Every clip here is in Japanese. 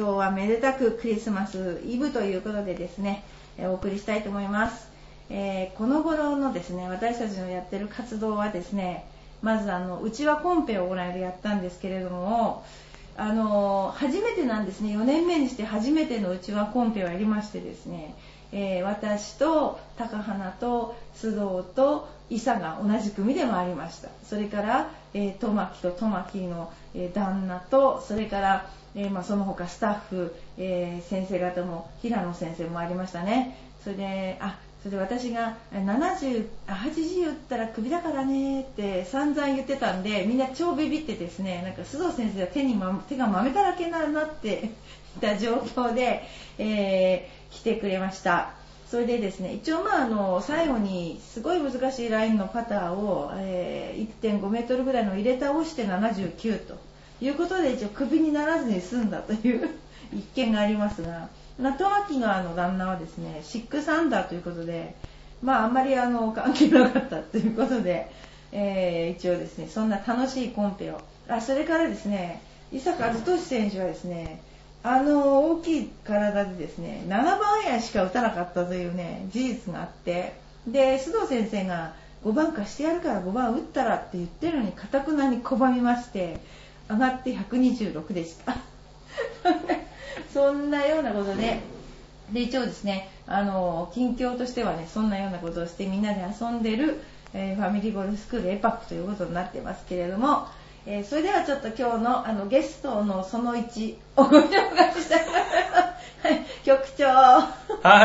今日はめでたくクリスマスイブということでですね、えお送りしたいと思います。えーこの頃のですね、私たちのやってる活動はですね、まずあの、うちはコンペをこの間やったんですけれども、あの初めてなんですね、4年目にして初めてのうちはコンペをやりましてですね、えー私と高花と須藤と伊佐が同じ組で回りました。それから、えー、トマキとトマキの、えー旦那と、それから、えーまあ、その他スタッフ、えー先生方も、平野先生もありましたね。それで、あ、それで私が70、80打ったらクビだからねって散々言ってたんで、みんな超ビビってですね、なんか須藤先生は手に、ま、手が豆だらけになるなっていた状況で、えー来てくれました。それでですね、一応まああの、最後にすごい難しいラインのパターを、えー1.5メートルぐらいの入れ倒して79ということで一応クビにならずに済んだという 一件がありますが、まあ、トマキのあの旦那はですね、6アンダーということで、まああんまりあの関係なかったということで、えー一応ですね、そんな楽しいコンペを。あ、それからですね、伊坂和俊選手はですね、あの大きい体でですね、7番アイアンしか打たなかったというね、事実があって、で、須藤先生が5番貸してやるから5番打ったらって言ってるのに、かたくなに拒みまして、上がって126でした。そんなようなことで、で一応ですね、あの近況としてはね、そんなようなことをしてみんなで遊んでる、えーファミリーゴルフスクールエパックということになってますけれども、えーそれではちょっと今日のあのゲストのその1をご紹介したいと思います。はい、局長。は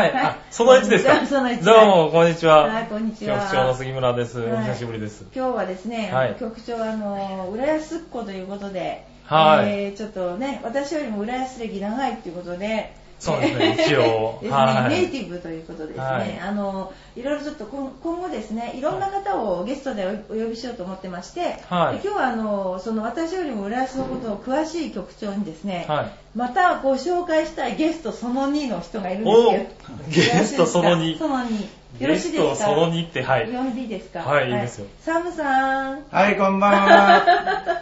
い。あ、その1ですか？その1。どうも、こんにちは。はい、こんにちは。局長の杉村です。おはい久しぶりです。今日はですね、はい局長はあの浦安っ子ということで、はいえーちょっとね私よりも浦安歴長いっていうことで。そうですね。一応ですね、はい。ネイティブということですね、はい。あのいろいろちょっと今今後ですねいろんな方をゲストでおお呼びしようと思ってまして、はい。で今日はあのその私よりも浦安のことを詳しい局長にですね、はい。またご紹介したいゲストその2の人がいるんですおけどゲストその2その2よろしいですか？ゲストその2って、はい。呼んでいいですか？はいいいですよ。サムさん。はい、こんばんは。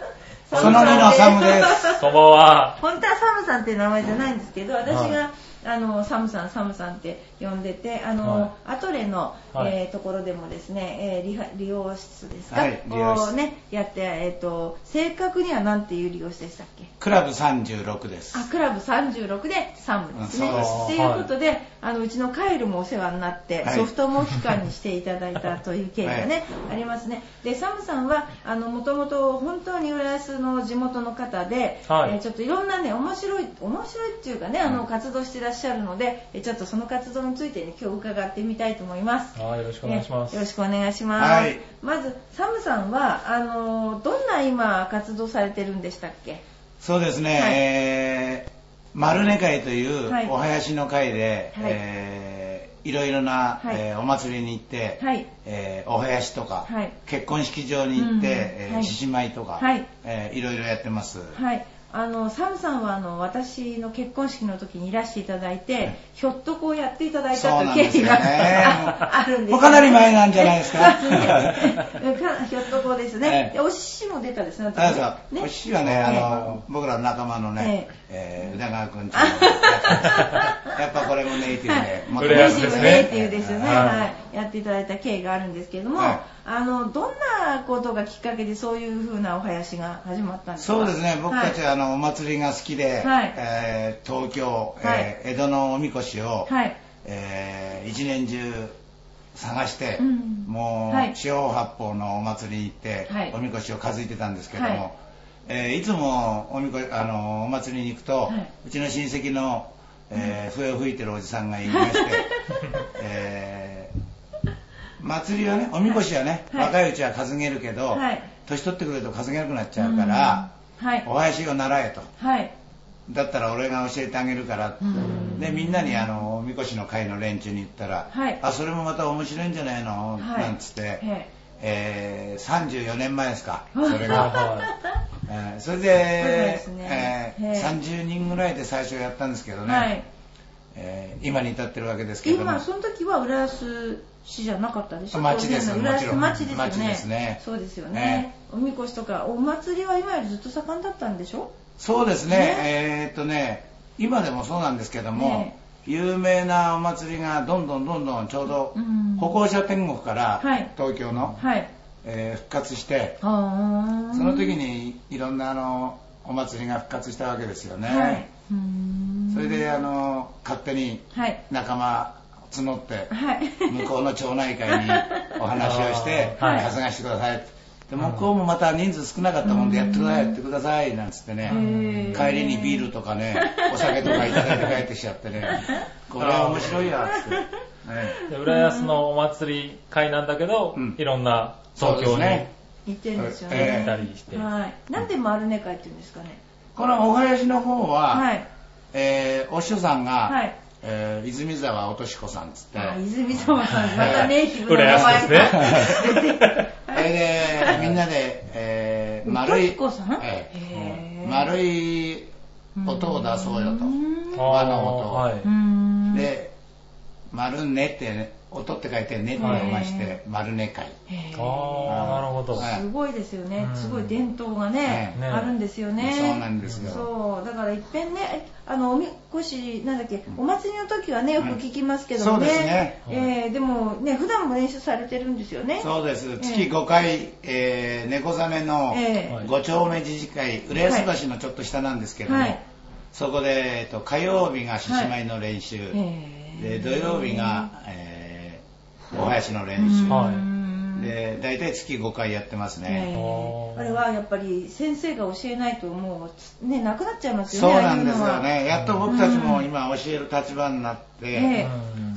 その2のサムです。こんばんは。本当はサムさんっていう名前じゃないんですけど、私が、はいあのサムさん、サムさんって呼んでて、あの、はアトレの、はい。えーところでもですね、えー利用室ですか、はいをね、やって、えっ、と、正確には何ていう利用室でしたっけ？クラブ36です。あ、クラブ36でサムですね。ていうことで、あのうちのカエルもお世話になって、はい。ソフトモヒカンにしていただいたという経緯がね、ありますね。で、サムさんは、あの、もともと本当に浦安の地元の方で、はい。えーちょっといろんなね、面白い、面白いっていうかね、あの、活動してらっしゃるので、えーちょっとその活動についてね、今日伺ってみたいと思います。はい、よろしくお願いします。ねよろしくお願いします。はい。まず、サムさんは、あの、どんな今活動されてるんでしたっけ？そうですね、はい。えー、丸根会というはい。お囃子の会で、はい。えーいろいろな、はい。えーお祭りに行って、はい。えーお囃子とか、はい。結婚式場に行って、うん。え獅子舞とか、はい。えーいろいろやってます。はい。あの、サムさんは、あの、私の結婚式の時にいらしていただいて、ひょっとこうやっていただいたとないう経緯がね。あ あるんです。かなり前なんじゃないですか。ひょっとこですね。ええでお獅子も出たですね。あそう、お師匠はね、あえ。の、僕らの仲間のね、えー宇田川君ちの。やっぱこれもネイティブで、もっとネイティブネイティブですよね、はい。はい、やっていただいた経緯があるんですけれども、はいあのどんなことがきっかけでそういう風なお囃子が始まったんですか？そうですね、僕たちははあのお祭りが好きで、はい。えー東京、はい。えー江戸のおみこしを、はい。えー一年中探して、うんもう、はい。四方八方のお祭りに行って、はい。おみこしを担いでたんですけども、はい。いえーいつもおみこあのお祭りに行くと、はい。うちの親戚の、えー笛を吹いてるおじさんがいまして、え ー祭りはね、おみこしはね、はい。若いうちは担げるけど、はい。年取ってくると担げなくなっちゃうから、うんはい。お囃子を習えと。はい。だったら俺が教えてあげるから、うん。でみんなにあのおみこしの会の連中に言ったら、はい。あそれもまた面白いんじゃないの、はい。なんつって、ええ。ー34年前ですか。はい。それが、はえーそれでね。えーええ。30人ぐらいで最初やったんですけどね、はいえー今に至ってるわけですけども。今その時は浦安市じゃなかったでしょ？町です。浦安町ですよね。町ですね。そうですよね。ねおみこしとかお祭りは今よりずっと盛んだったんでしょ？そうですね、ね。えーっとね、今でもそうなんですけども、ね。有名なお祭りがどんどんどんどんちょうどうん。歩行者天国からはい。東京の、はい。えー復活して、その時にいろんなあのお祭りが復活したわけですよね。それであの勝手にはい。仲間募って、はい。向こうの町内会にお話をして、はい。稼がしてください。で向こうもまた人数少なかったもんでやってくださいやってくださいなんつってね。帰りにビールとかね お酒とかいただいて帰ってきちゃってね。これは面白いやつ。って、ね。い。で浦安のお祭り会なんだけど、うん。いろんなそう東京にですね。言ってるんですよえね行ったりして。はい。なんで丸根会って言うんですかね。このお囃子の方は、はいえーお師匠さんが、はい。えー泉沢落とし子さんっつって、あ泉沢さんまたネイティブ浦な名前。安ですね。それでみんなで、えー丸い、丸い音を出そうよと、うん。和の音を。で丸ねって、ね、音って書いてねって読ましてへ丸ね会。ああ、なるほど。はい。すごいですよね。う。ん。すごい伝統がね、ね。あるんですよね。そうなんですよ。そう、だからいっぺんね、あの、おみこし、なんだっけ、お祭りの時はね、よく聞きますけどもね。そうですね。えーでもね、普段も練習されてるんですよね。そうです。月5回、えー猫ザメのえはい五丁目自治会浦安橋のちょっと下なんですけども、はい。そこで、えっと、火曜日が獅子舞の練習、えー。で土曜日が、えーお囃子の練習、はい。うんで大体月5回やってますね、あれはやっぱり先生が教えないともうねなくなっちゃいますよねそうなんですよね。やっと僕たちも今教える立場になって、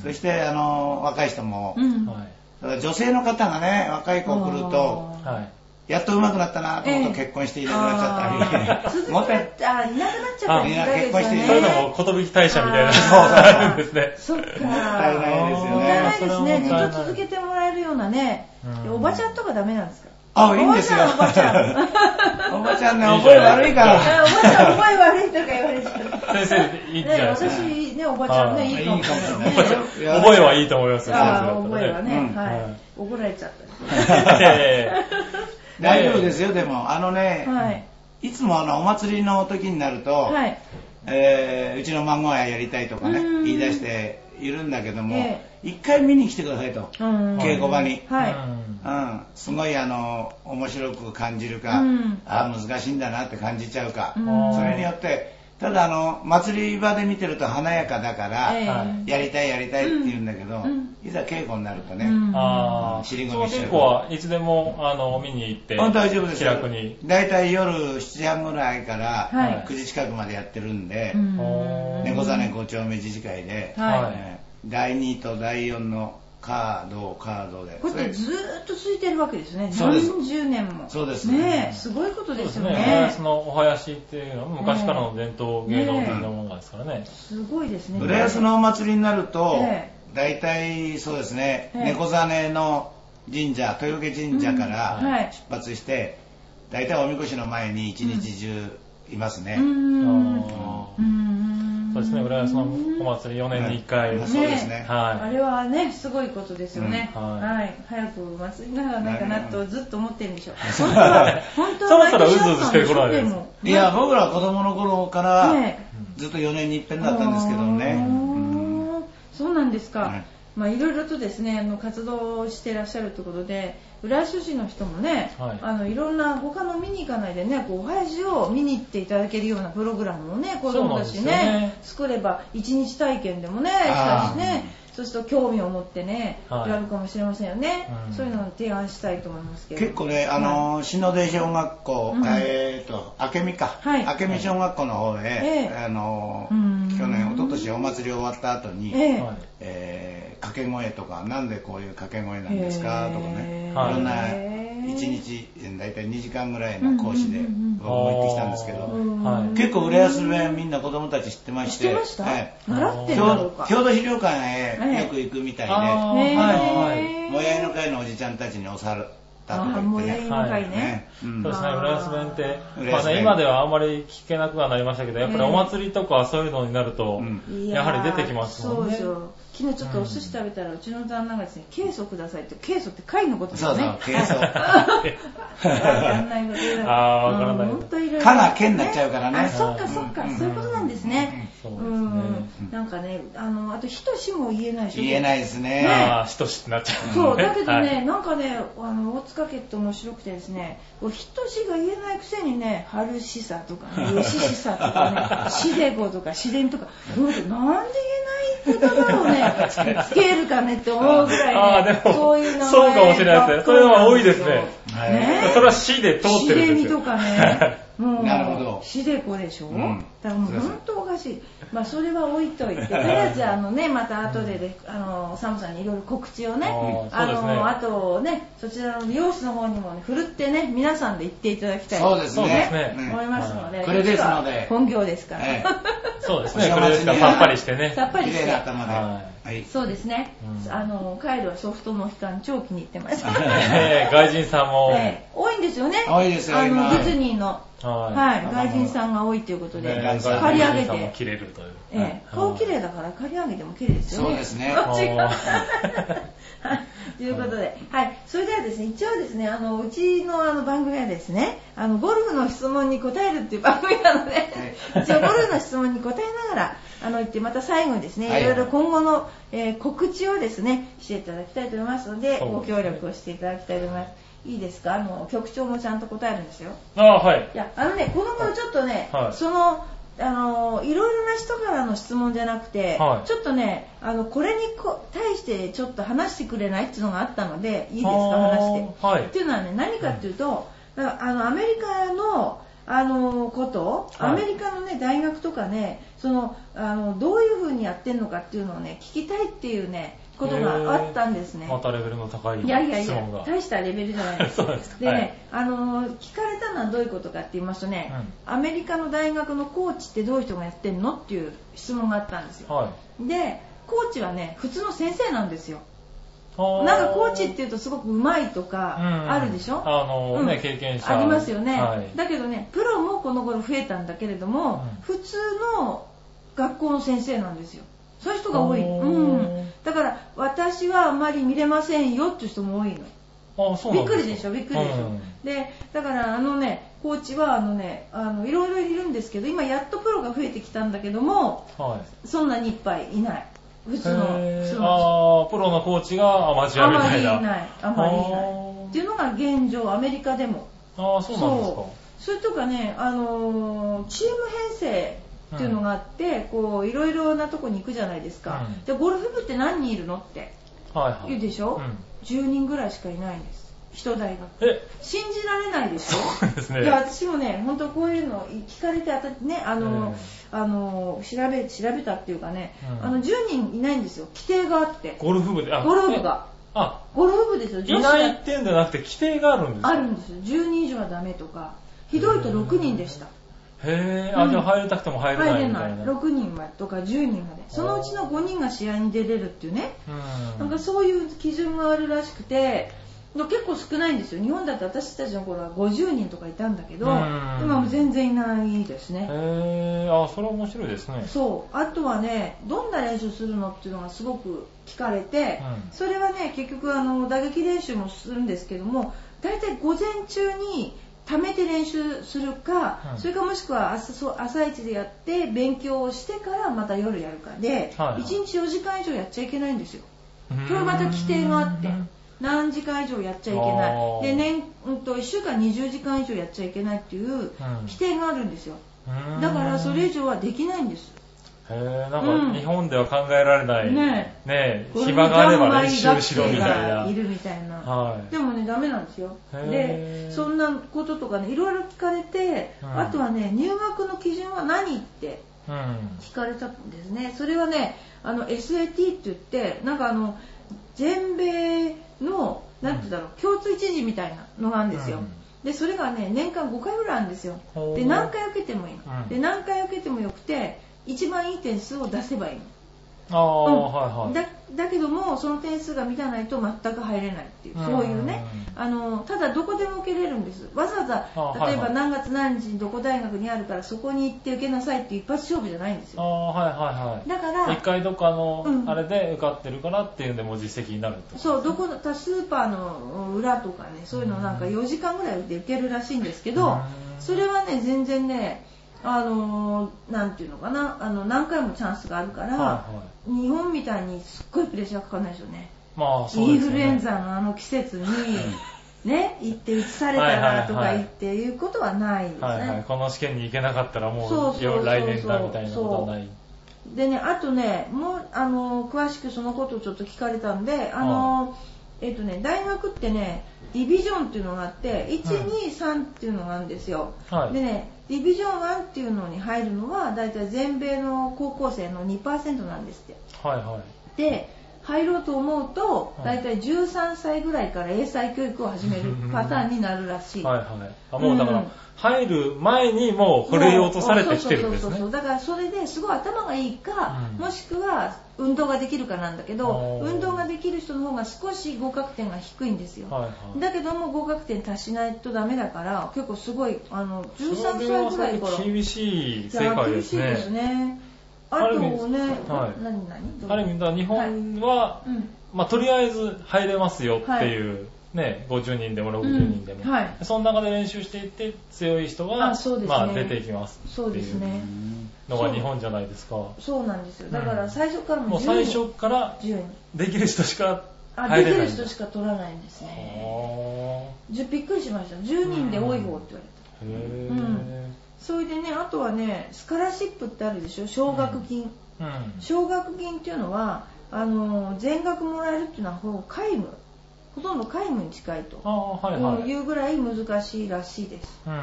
そしてあの若い人も、女性の方がね若い子来ると。やっと上手くなったなと思うとええ結婚していなくなっちゃったり、もったいあいなくなっちゃったり結婚していそれねでも、寿大社みたいな。そうあるんですね。そっか。もったいないですよねもったいないですね。ずっと続けてもらえるようなね。うんおばちゃんとかダメなんですかあいいんですよおばちゃん、おばちゃん。おばちゃんね覚え悪いかえらおばちゃん、覚え悪いとか言われちゃう。先生、いいんじゃないね、ですか。私ね、おばちゃんね、いいかもしれない覚えはいいと思いますよ。覚えはね、うんははいい。怒られちゃった。え大丈夫ですよでも。あのね、はい。いつもあのお祭りの時になると、はい。えーうちの孫がやりたいとかねうん。言い出しているんだけどもえ一回見に来てくださいと、うん。稽古場に、えはい。うん、すごいあの面白く感じるか、うん。ああ難しいんだなって感じちゃうか、うん。それによってただあの祭り場で見てると華やかだから、やりたいやりたいって言うんだけど、うん。いざ稽古になるとね、うん。ああ、尻込みしてる稽古はいつでも、あの、見に行って、あ大丈夫です。気楽に。大体夜7時半ぐらいからはい。9時近くまでやってるんで、猫座ね5丁目自治会で、第2と第4のカードカードでこうやってずーっと続いてるわけですね。何十年も。そうですねえすごいことですすね。浦ね安。のお囃子っていうのは昔からの伝統芸能的なものですからね。すごいですね。浦安のお祭りになると、え大体そうですね、ええ猫座ねの神社豊家神社から出発して、大体おみこしの前に一日中いますね、うーん。そうですね、浦安のお祭り4年に1回。うんそうですね。はい。あれはね、すごいことですよね。うん。はい。はい。早く祭りならないかなとずっと思ってるんでしょう。本当は、本当はそろそろうずうずしてる頃です。いや僕ら子供の頃からね。ずっと4年に一遍だったんですけどね、そうなんですか。はいまあいろいろとですね、あの活動をしていらっしゃるということで、浦安市の人もね、はい。あのいろんな他の見に行かないでね、こうお囃子を見に行っていただけるようなプログラムをね、子供たちねね。作れば一日体験でもね、したあーしね、そうすると興味を持ってね、はい。やるかもしれませんよね、うん。そういうのを提案したいと思いますけど。結構ね、あの篠出小学校、うん。えーと明美か、はい。明美小学校の方へ、ええ。あのうん。去年一昨年お祭り終わった後に、ええ。はいえー掛け声とかなんでこういう掛け声なんですか？とかね。へい。ーろんなへー。1日大体2時間ぐらいの講師で僕も行ってきたんですけど、結構浦安弁みんな子供たち知ってま知しって。郷土資料館ええ。へよく行くみたいで、もやいの会のおじちゃんたちに教わったとか言ってあもやいね。の会ね。ねうん。そうですね、浦安弁って、まあね、今ではあんまり聞けなくはなりましたけど、やっぱりお祭りとかそういうのになると、うん。いやはり出てきますもんね。そうですよ。昨日ちょっとお寿司食べたら、うちの旦那がですね、ケイ素くださいって、ケイ素って貝のことですそうそうね。、軽装。わかんないので。あーわからないうん本当いろいろかな県になっちゃうからねあ、そっかそっか、うんそういうことなんですね。そうんなんかね、あの、あと、ひとしも言えないでしょ。言えないですね。ああ、しとしってなっちゃう。そう、だけどね、はいなんかね、あの、大塚家って面白くてですね、こうひとしが言えないくせにね、春しさとかね、よししさとかね、しでごとか、しでんとか、なんで言えない言葉をね、つけるかねって思うぐらいね、あーでもそういう名前そうかもしれないですね。それは多いですね。はいね。それは市で通ってるんですよ。しでみとかね、もう、なるほど。しでこでしょ、うん。だからもう本当おかしい。まあそれは置いといて、とりあえずあのね、また後でで、あの、サムさんにいろいろ告知をね、ああーそうですね。の、あとね、そちらの美容室の方にもね、ふるってね、皆さんで行っていただきたい。そうですね。ね思いますので。これですので。本業ですから。えそうですね、これですからにさっぱりしてね。さっぱりして。綺麗な頭で。ははい。そうですね。うんあの、カイルはソフトの期間超気に入ってます。え ー外人さんも、ええ多いんですよね。多いですよあの、今ディズニーの、ははい、外人さんが多いということで、ね刈り上げて。切れるという。ええ、顔綺麗だから刈り上げても綺麗ですよね。そうですね。ということで、はい。それではですね、一応ですね、あの、うちのあの番組はですね、あの、ゴルフの質問に答えるっていう番組なので、一応ゴルフの質問に答えながら、あの、言って、また最後にですね、はい。いろいろ今後の、えー告知をですね、していただきたいと思いますので、そう。ご協力をしていただきたいと思います。いいですか？あの、局長もちゃんと答えるんですよ。ああ、はい。いや、あのね、この頃ちょっとね、はい。その、あの、いろいろな人からの質問じゃなくて、はい。ちょっとね、あの、これにこ対してちょっと話してくれないっていうのがあったので、いいですか、話して。はい。っていうのはね、何かっていうと、だからあの、アメリカの、あの、こと、はいアメリカのね、大学とかね、その、あの、どういう風にやってんのかっていうのをね、聞きたいっていうね、ことがあったんですね。またレベルの高いいやいやいや質問が。、大したレベルじゃないです。そうですかでね、はいあのー聞かれたのはどういうことかって言いますとね、アメリカの大学のコーチってどういう人がやってんのっていう質問があったんですよ。はい。で、コーチはね、普通の先生なんですよ。なんかコーチっていうとすごく上手いとかうんあるでしょ、あのね、うん経験者。ありますよね、はい。だけどね、プロもこの頃増えたんだけれども、うん普通の学校の先生なんですよ。そういう人が多い。うん。だから、私はあまり見れませんよっていう人も多いの。あそうびっくりでしょ？びっくりでしょ、うんでだからあのねコーチはあのねあのいろいろいるんですけど今やっとプロが増えてきたんだけどもはい。そんなにいっぱいいない普通のへー。普通のあープロのコーチがアマチュアあまみたいな。りいない。あまりいない。っていうのが現状アメリカでも。ああ、そうなんですか。そう。それとかね、あのーチーム編成っていうのがあって、こういろいろなとこに行くじゃないですか、うん。でゴルフ部って何人いるのって。はいはい。言うでしょ、うん。10人ぐらいしかいないんです一大学え、信じられないでしょそうですね。いや私もね、本当こういうの聞かれてあたね、あの、あの調べ調べたっていうかね、うんあの10人いないんですよ。規定があって、ゴルフ部で、あゴルフ部。が、えあ、ゴルフ部ですよ。いないっがてんじゃなくて規定があるんですか？あるんですよ。10人以上はダメとか、ひどいと6人でした。へえ、あ、うんじゃあ入りたくても入れな入れない。いみたいな。6人までとか10人まで。そのうちの5人が試合に出れるっていうね。うん。なんかそういう基準があるらしくて、結構少ないんですよ。日本だって私たちの頃は50人とかいたんだけど、うん今も全然いないですね。へえ、あ、それ面白いですね。そうあとはねどんな練習するのっていうのがすごく聞かれて、うんそれはね結局あの打撃練習もするんですけども大体午前中に貯めて練習するか、うんそれかもしくは朝朝一でやって勉強をしてからまた夜やるかで、はいはい1日4時間以上やっちゃいけないんですよ。うんそれまた規定があって何時間以上やっちゃいけないで年、うん、と1週間20時間以上やっちゃいけないっていう規定があるんですようんだからそれ以上はできないんですへえ、んんか日本では考えられない。ねねえ暇があれば練習しろみたいな。いるみたいな。はい。でもね、ダメなんですよ。で、そんなこととかね、いろいろ聞かれて、うんあとはね、入学の基準は何ってうん。聞かれたんですね。それはね、あの、SAT って言って、なんかあの、全米のなんて言うんだろう、共通一時みたいなのがあるんですよ。うんで、それがね、年間5回ぐらいあるんですよ。で、何回受けてもいいの。うんで、何回受けてもよくて、一番いい点数を出せばいいの。ああ、うんはい。はい。だだけどもその点数が満たないと全く入れないっていうそういうねあのただどこでも受けれるんです。わざわざ例えば何月何日にどこ大学にあるからそこに行って受けなさいっていう一発勝負じゃないんですあよ。あ、はいはいはい。だから一回どっかのうん。あれで受かってるからっていうんでもう実績になるってそうどこのたスーパーの裏とかねそういうのなんか4時間ぐらいで受けるらしいんですけどうん。それはね全然ねあのーなんていうのかなあの何回もチャンスがあるから、はいは日本みたいにすっごいプレッシャーかかんないですよねまあそうイン。フルエンザのあの季節に、ね、行って移されたらとか言っていうことはないですね。はいはい。この試験に行けなかったらもうそうそうそうそう来年だみたいなことはない。でね、あとね、もう、あの、詳しくそのことをちょっと聞かれたんで、あの、えっとね、大学ってね、ディビジョンっていうのがあって、1、2、3っていうのがあるんですよ。はいでね、ディビジョン1っていうのに入るのは、だいたい全米の高校生の2%なんですって。はいはい。で入ろうと思うとはい大体13歳ぐらいから英才教育を始めるパターンになるらしい。はいはい。あもうだからうん、入る前にもう振れようとされてきてるんですねそうそうそう。だからそれですごい頭がいいか、うんもしくは運動ができるかなんだけど運動ができる人の方が少し合格点が低いんですよ、はいはい。だけども合格点達しないとダメだから結構すごいあの13それ歳はぐらいから厳しい世界です厳しいですね。ねある意味ね、はい。ある意味、だ日本は、うん。まあ、とりあえず入れますよっていう、ね、50人でも60人でも、うん。はい。その中で練習していって強い人が、あそうですね。まあ、出ていきますそうっていうですね。のが日本じゃないですか。そうなんですよ。だから最初からもうもう最初から10人できる人しかあ入れない。できる人しか取らないんですね。はじゅびっくりしました。10人で多い方って言われた、ーへー。うんそれでねあとはねスカラシップってあるでしょ？奨学金。うん。奨学金っていうのはあの全額もらえるっていうのはほぼ皆無。ほとんど皆無に近いと、はいはい。うんいうぐらい難しいらしいです。うん。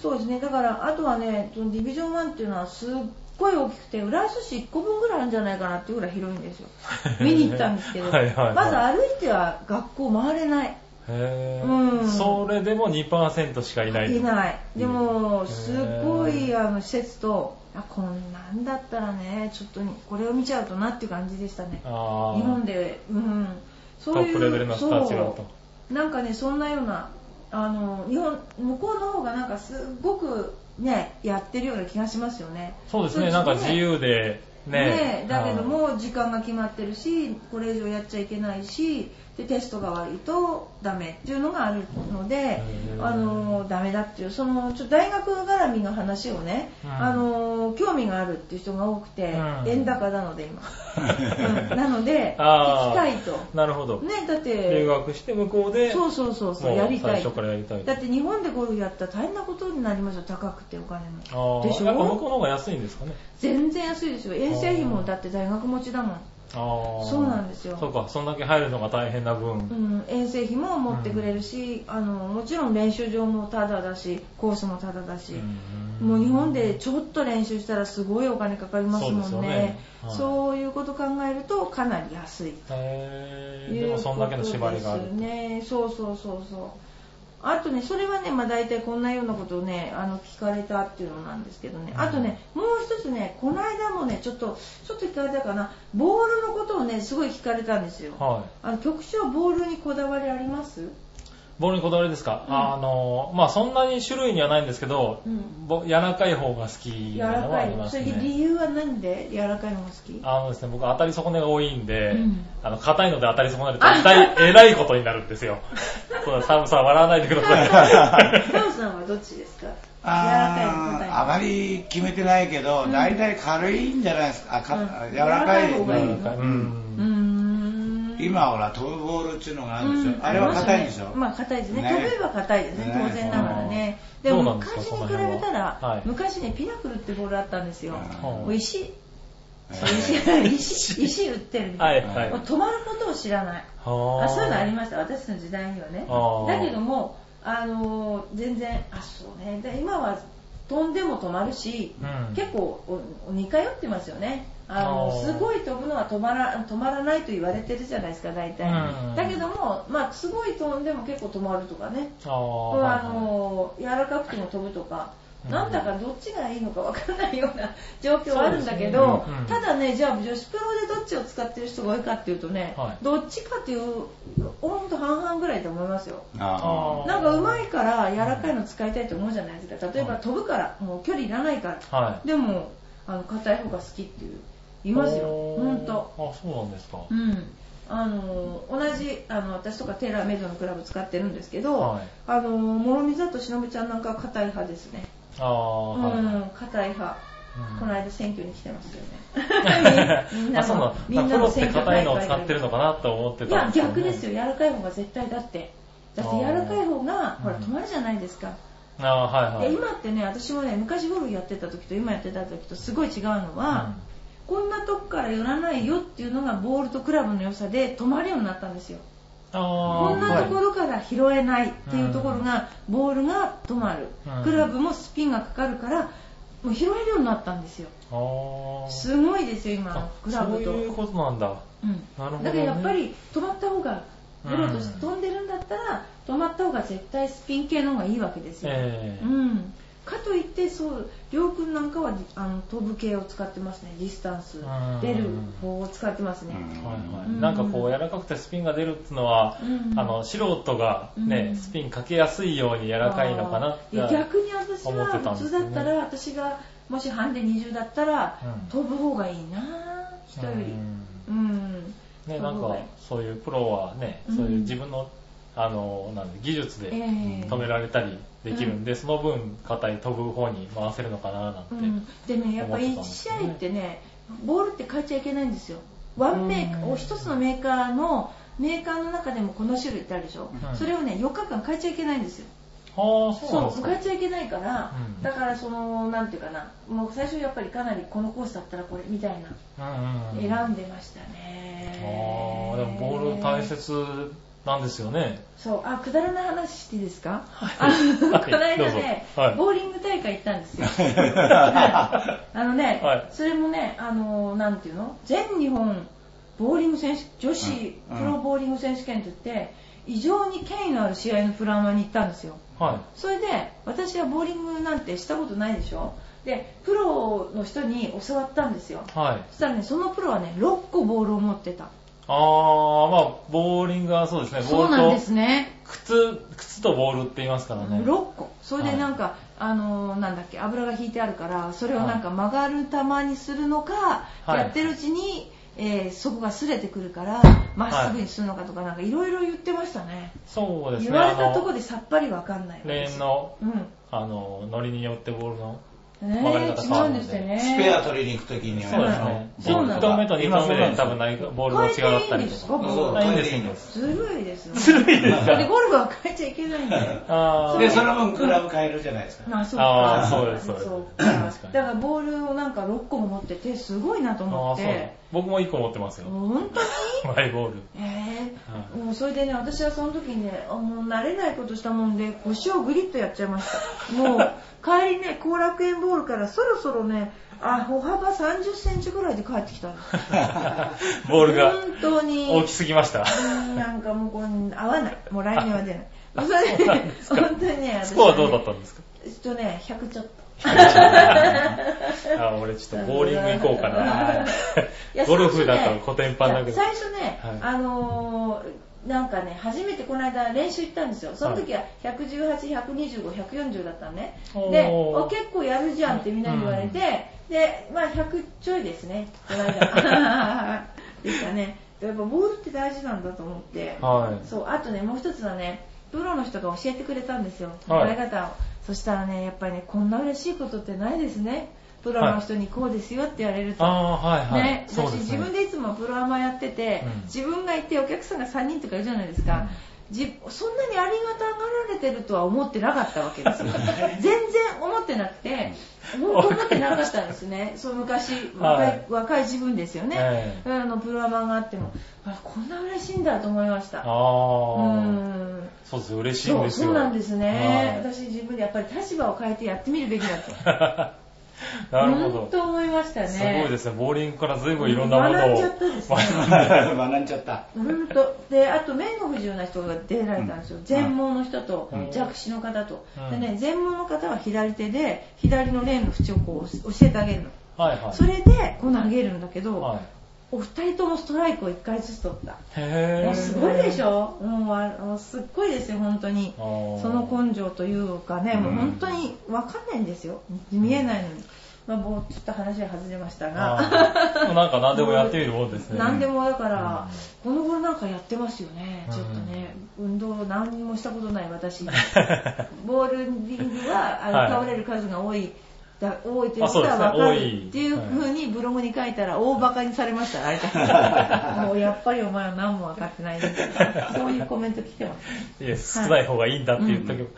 そうですね。だからあとはねそのディビジョン1っていうのはすっごい大きくて浦安市1個分ぐらいあるんじゃないかなっていうぐらい広いんですよ。見に行ったんですけど。はい。まず歩いては学校回れないへー。うん。それでも2%しかいない。いない。でもうんすっごいあの施設とあこんなんだったらねちょっとこれを見ちゃうとなっていう感じでしたね。日本でうん。そういうトップレベルの人たちがと。そう。なんかねそんなようなあの日本向こうの方がなんかすっごくねやってるような気がしますよね。そうですね、なんか自由でね。ねだけども時間が決まってるしこれ以上やっちゃいけないしでテストが悪いとダメっていうのがあるのでー。あのダメだっていうそのちょっと大学絡みの話をね、うん。あの興味があるっていう人が多くて、うん。円高なので今、うん。なので行きたいと。なるほど。ねだっ留て学して向こうで、そうそうそうそうもやりたい。最初からやりたい。だって日本でゴルフやったら大変なことになりますよ高くてお金あもでしーやっぱ向こうょの方が安いんですかね。全然安いですよ。遠征費もだって大学持ちだもんあー。そうなんですよ。そうか、そんだけ入るのが大変な分。うん、遠征費も持ってくれるし、あのもちろん練習場もタダだしコースもタダだし、うんもう日本でちょっと練習したらすごいお金かかりますもんね。そうね。はい。いうこと考えるとかなり安い。へー。でいうもそんだけの縛りがあることですね。そうそうそうそうあとねそれはねまあ大体こんなようなことをねあの聞かれたっていうのなんですけどね。あとねもう一つねこの間もねちょっとちょっと聞かれたかな。ボールのことをねすごい聞かれたんですよ。はい。あの局長ボールにこだわりあります？ボールにこだわりですか、うん。あの、まあそんなに種類にはないんですけど、うん。ぼ柔らかい方が好き柔なのはあらかいのそれりますね。理由は何で？柔らかいのが好き？あのですね、僕当たり損ねが多いんで、うん。あの、硬いので当たり損ねると えらいことになるんですよ。そうだ、サムさん笑わないでください。タオさんはどっちですか？あーあまり決めてないけど、うん。大体軽いんじゃないですか？あかうん。柔らかい。柔らかい方がいいのうん。ううーん今ほら、飛ぶボールっていうのがあるんですよ。うん。あれは硬いんですよ。まあ硬いですね。ね。飛べば硬いですね。ね。当然ながらね。うん。でも昔に比べたら、は。い。昔ねピナクルってボールあったんですよ、うん。もう石。石。石石売ってるみたはいいな、はい。もう止まることを知らない。はあ。そういうのありました。私の時代にはね。だけどもあのー全然あそうね。で今は飛んでも止まるし、うん。結構似通ってますよねあのすごい飛ぶのは止まら止まらないと言われてるじゃないですか大体、うん。だけども、まあ、すごい飛んでも結構止まるとかね。あの柔らかくても飛ぶとか、うん。なんだかどっちがいいのかわからないような 状況はあるんだけど、ね。うんただねじゃあ女子プロでどっちを使ってる人が多いかっていうとね、はい。どっちかっていうほんと半々ぐらいと思いますよ。あなんか上手いから柔らかいの使いたいと思うじゃないですか。例えば飛ぶからもう距離いらないから。はい。でもあの硬い方が好きっていう。言いますよ。本当。あ、そうなんですか。うん。あの同じあの私とかテーラーメイドのクラブ使ってるんですけど、はい。あの諸見里しのぶちゃんなんかは硬い派ですね。ああ、はい。うん硬い派、うん。この間選挙に来てますよね。みんなのの。みんなの選挙硬いのを使ってるのかなと思っていやたんですよね。逆ですよ。柔らかい方が絶対だって。だって柔らかい方がほらうん止まるじゃないですか、ああ、はいはい。で今ってね私もね昔ゴルフやってた時と今やってた時とすごい違うのは、こんなとこから寄らないよっていうのがボールとクラブの良さで止まるようになったんですよ。こんなとこはいろから拾えないっていうところがボールが止まる、うん。クラブもスピンがかかるからもう拾えるようになったんですよ。すごいですよ今あクラブと。そういうことなんだ。うん。なるほどね。だからやっぱり止まった方がうんブローとして飛んでるんだったら止まった方が絶対スピン系の方がいいわけですよ、ええ。うん、かといってそうりょうくんなんかはあの飛ぶ系を使ってますね。ディスタンス。ん。出る方を使ってますね、なんかこう柔らかくてスピンが出るっていうのは、うん。あの素人がね、うん。スピンかけやすいように柔らかいのかなって逆に私思ってたはんですよね。普通だったら私がもしハンデ20だったら、うん。飛ぶ方がいいな人より。うん、ね、なんかそういうプロはね、うんそういう自分のあのなんで技術でええ。止められたりできるんで、その分硬い飛ぶ方に回せるのかななんて、うん、でねやっぱ思ってたん1試合ってねボールって変えちゃいけないんですよ。ワンメーカーうんお一つのメーカーのメーカーの中でもこの種類ってあるでしょ、うん。それをね4日間変えちゃいけないんですよ。はあそうなんですか。変えちゃいけないから、うん。だからそのなんていうかなもう最初やっぱりかなりこのコースだったらこれみたいなうんうんうん。選んでましたね。ああでもボール大切なんですよね。そう。あくだらない話していいですか、はい。あ この間ね、はい。ボーリング大会行ったんですよ。あのね、はい。それもねあのなんていうの？全日本ボーリング選手女子うん。プロボーリング選手権といって異常に権威のある試合のプランマに行ったんですよ。はそれで私はボーリングなんてしたことないでしょ？でプロの人に教わったんですよ。いはい。そしたらねそのプロはね6個ボールを持ってたああまあボーリングはそうですね。ボールとそうなんですね。靴靴とボールって言いますからね。6個。それでなんか、あのーなんだっけ油が引いてあるからそれをなんか曲がる球にするのか、はい。やってるうちに、えーそこが擦れてくるからまっすぐにするのかとかなんかいろいろ言ってましたね。そうですね。言われたとこでさっぱりわかんないレーンのうん。あのノリによってボールのね曲がり方変わ違うんるのでスペア取りに行くときにはそうですね。そうなん1だ投目と2投目で多分ないボールが違かったりとか。そうあいいんですいいんよですずるいですね。ずるいですか？でゴルフは変えちゃいけないんだよあー。でその分クラブ変えるじゃないですか。まあそうか。あーそうですそうです。だからボールをなんか6個も持っててすごいなと思あーそう。って僕も1個持ってますよ。本当に？マイボール。えはい。ーもうそれでね私はその時にねあもう慣れないことしたもんで腰をグリッとやっちゃいました。もう帰りね後楽園ボールからそろそろねあ歩幅3 0センチぐらいで帰ってきたんです。ボールが本当に。大きすぎました。うんなんかもうこれ合わない。もう来年は出ない。あそれですか。本当にねスコアどうだったんですか？えっとね100ちょっと あ俺ちょっとボーリング行こうかな。ゴルフだと最初ねコテンパンだけど最初ね、はい。あのーなんかね初めてこの間練習行ったんですよ。その時は118125140だったのね。でお結構やるじゃんってみんなに言われて、でまあ100ちょいですね。この間。ですかね。やっぱボールって大事なんだと思って、はい。そうあとねもう一つはねプロの人が教えてくれたんですよ。はい。捉え方を、そしたらねやっぱりねこんな嬉しいことってないですね。プロの人にこうですよって言われると、ああはいはい、ね、私ね。自分でいつもプロアマやってて、うん。自分がいてお客さんが3人とかいるじゃないですか、じそんなにありがたがられてるとは思ってなかったわけですよ。全然思ってなくて本当思ってなかったんですね。そう昔若い,、はい若い自分ですよね、えあのプロアマがあってもあこんな嬉しいんだと思いました。ああ、うん。そうです嬉しいんですよ。そうなんですね、はい。私自分でやっぱり立場を変えてやってみるべきだと なるほど。と思いましたね。すごいですね。ボーリングから随分いろんなものを。学んじゃったですね 学んじゃった。本当であと目の不自由な人が出られたんですよ、ん全盲の人とうん弱視の方と、うんでね全盲の方は左手で左のレーンの縁をこう教えてあげるの、はいはい。それでこう投げるんだけど、はい。お二人ともストライクを1回ずつ取った、へもうすごいでしょ？ょもうあすっごいですよ本当に。そその根性というかね、もう本当に分かんないんですよ。見えないのに、まあ、もうちょっと話は外れましたが。なんか何でもやってみるもんですね。何でもだから、この頃なんかやってますよね、ちょっとね、運動何にもしたことない私、ボールリングはあの、はい。倒れる数が多い。だ多いというあそうですねことは分かるっていう風にブログに書いたら大バカにされました、あれだ もうやっぱりお前は何も分かってないそういうコメント来てます。いや、少ない方がいいんだって言ったけど。